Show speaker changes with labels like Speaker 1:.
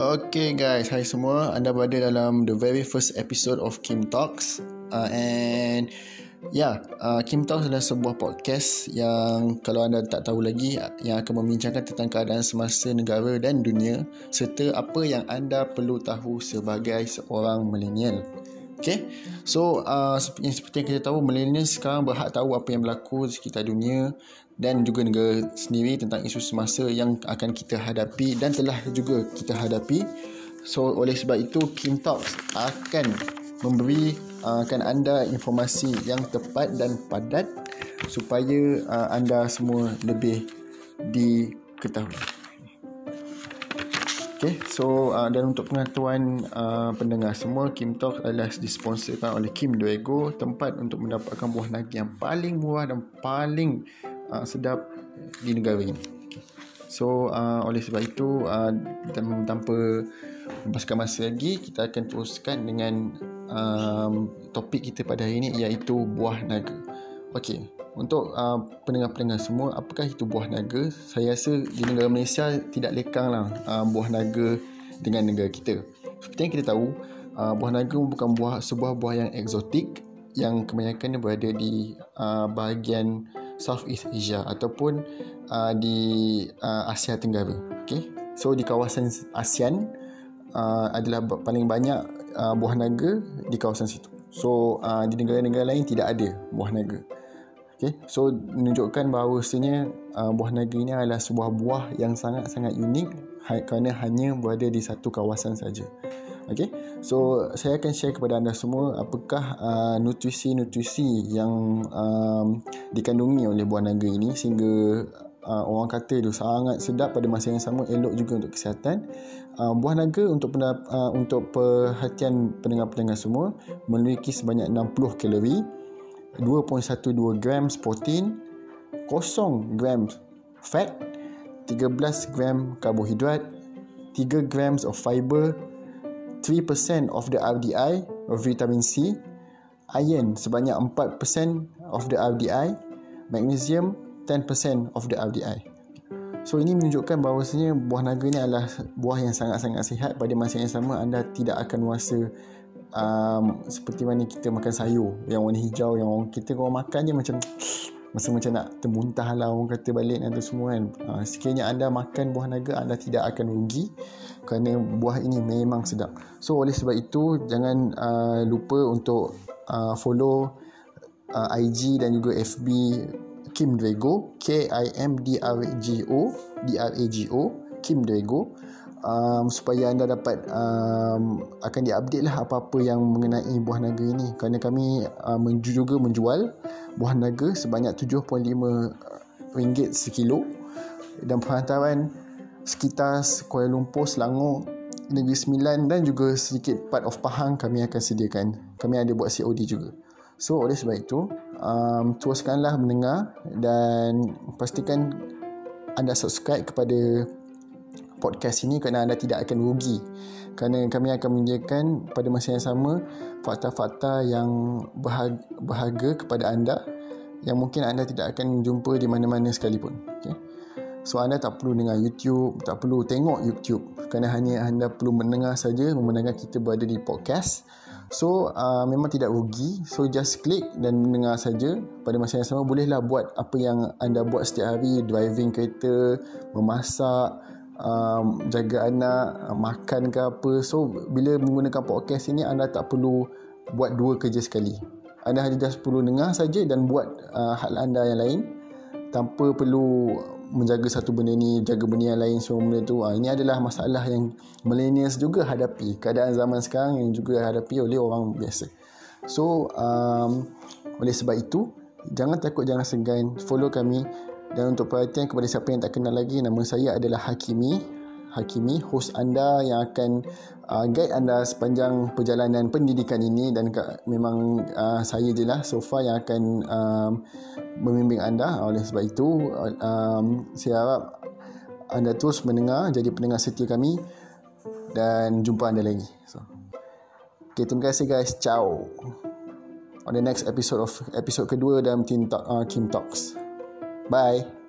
Speaker 1: Okay guys, hai semua. Anda berada dalam the very first episode of Kim Talks. Uh, and yeah, uh, Kim Talks adalah sebuah podcast yang kalau anda tak tahu lagi yang akan membincangkan tentang keadaan semasa negara dan dunia serta apa yang anda perlu tahu sebagai seorang millennial. Okay, so uh, seperti, seperti yang kita tahu, millennial sekarang berhak tahu apa yang berlaku di sekitar dunia dan juga negara sendiri tentang isu semasa yang akan kita hadapi dan telah juga kita hadapi. So, oleh sebab itu, Kim Talks akan memberi uh, akan anda informasi yang tepat dan padat supaya uh, anda semua lebih diketahui. Okay, so uh, dan untuk pengetahuan uh, pendengar semua, Kim Talk adalah disponsorkan oleh Kim Duego, tempat untuk mendapatkan buah naga yang paling murah dan paling uh, sedap di negara ini. So, uh, oleh sebab itu, uh, tanpa membaskan masa lagi, kita akan teruskan dengan um, topik kita pada hari ini iaitu buah naga. Okey, untuk uh, pendengar-pendengar semua, apakah itu buah naga? Saya rasa di negara Malaysia tidak lekang lah uh, buah naga dengan negara kita. Seperti yang kita tahu, uh, buah naga bukan buah sebuah buah yang eksotik yang kebanyakannya berada di uh, bahagian Southeast Asia ataupun uh, di uh, Asia Tenggara. Okay? So di kawasan ASEAN uh, adalah paling banyak uh, buah naga di kawasan situ. So uh, di negara-negara lain tidak ada buah naga. Okay, so menunjukkan bahawa sebenarnya uh, buah naga ini adalah sebuah buah yang sangat-sangat unik ha- kerana hanya berada di satu kawasan saja. Okay, so saya akan share kepada anda semua apakah uh, nutrisi-nutrisi yang um, dikandungi oleh buah naga ini sehingga uh, orang kata itu sangat sedap pada masa yang sama elok juga untuk kesihatan. Uh, buah naga untuk uh, untuk perhatian pendengar-pendengar semua memiliki sebanyak 60 kalori 2.12 grams protein 0 grams fat 13 gram karbohidrat 3 grams of fiber 3% of the RDI of vitamin C iron sebanyak 4% of the RDI magnesium 10% of the RDI So ini menunjukkan bahawasanya buah naga ni adalah buah yang sangat-sangat sihat. Pada masa yang sama anda tidak akan rasa um, seperti mana kita makan sayur. Yang warna hijau yang orang kita kalau makan je macam masa macam nak termuntah lah orang kata balik nanti semua kan. Uh, sekiranya anda makan buah naga anda tidak akan rugi kerana buah ini memang sedap. So oleh sebab itu jangan uh, lupa untuk uh, follow uh, IG dan juga FB Kim Drago. K-I-M-D-R-G-O D-R-A-G-O Kim Drago um, supaya anda dapat um, akan diupdate lah apa-apa yang mengenai buah naga ini kerana kami menju- juga menjual buah naga sebanyak 7.5 ringgit sekilo dan perhantaran sekitar Kuala Lumpur, Selangor, Negeri Sembilan dan juga sedikit part of Pahang kami akan sediakan. Kami ada buat COD juga. So oleh sebab itu, um, teruskanlah mendengar dan pastikan anda subscribe kepada podcast ini kerana anda tidak akan rugi. Kerana kami akan menyediakan pada masa yang sama fakta-fakta yang berharga, berharga kepada anda yang mungkin anda tidak akan jumpa di mana-mana sekalipun okay? so anda tak perlu dengar YouTube tak perlu tengok YouTube kerana hanya anda perlu mendengar saja memandangkan kita berada di podcast. So uh, memang tidak rugi. So just click dan mendengar saja. Pada masa yang sama bolehlah buat apa yang anda buat setiap hari. Driving kereta Memasak um, jaga anak, uh, makan ke apa. So, bila menggunakan podcast ini, anda tak perlu buat dua kerja sekali. Anda hanya just perlu dengar saja dan buat uh, hal anda yang lain tanpa perlu menjaga satu benda ni, jaga benda yang lain semua benda tu. Uh, ini adalah masalah yang millennials juga hadapi. Keadaan zaman sekarang yang juga hadapi oleh orang biasa. So, um, oleh sebab itu, jangan takut, jangan segan. Follow kami dan untuk perhatian kepada siapa yang tak kenal lagi, nama saya adalah Hakimi. Hakimi, host anda yang akan uh, guide anda sepanjang perjalanan pendidikan ini dan ke, memang uh, saya je lah so far yang akan um, membimbing anda. Oleh sebab itu, um, saya harap anda terus mendengar, jadi pendengar setia kami dan jumpa anda lagi. So. Okay, terima kasih guys. Ciao. On the next episode of episode kedua dalam Team Talk, uh, Kim Talks. Bye.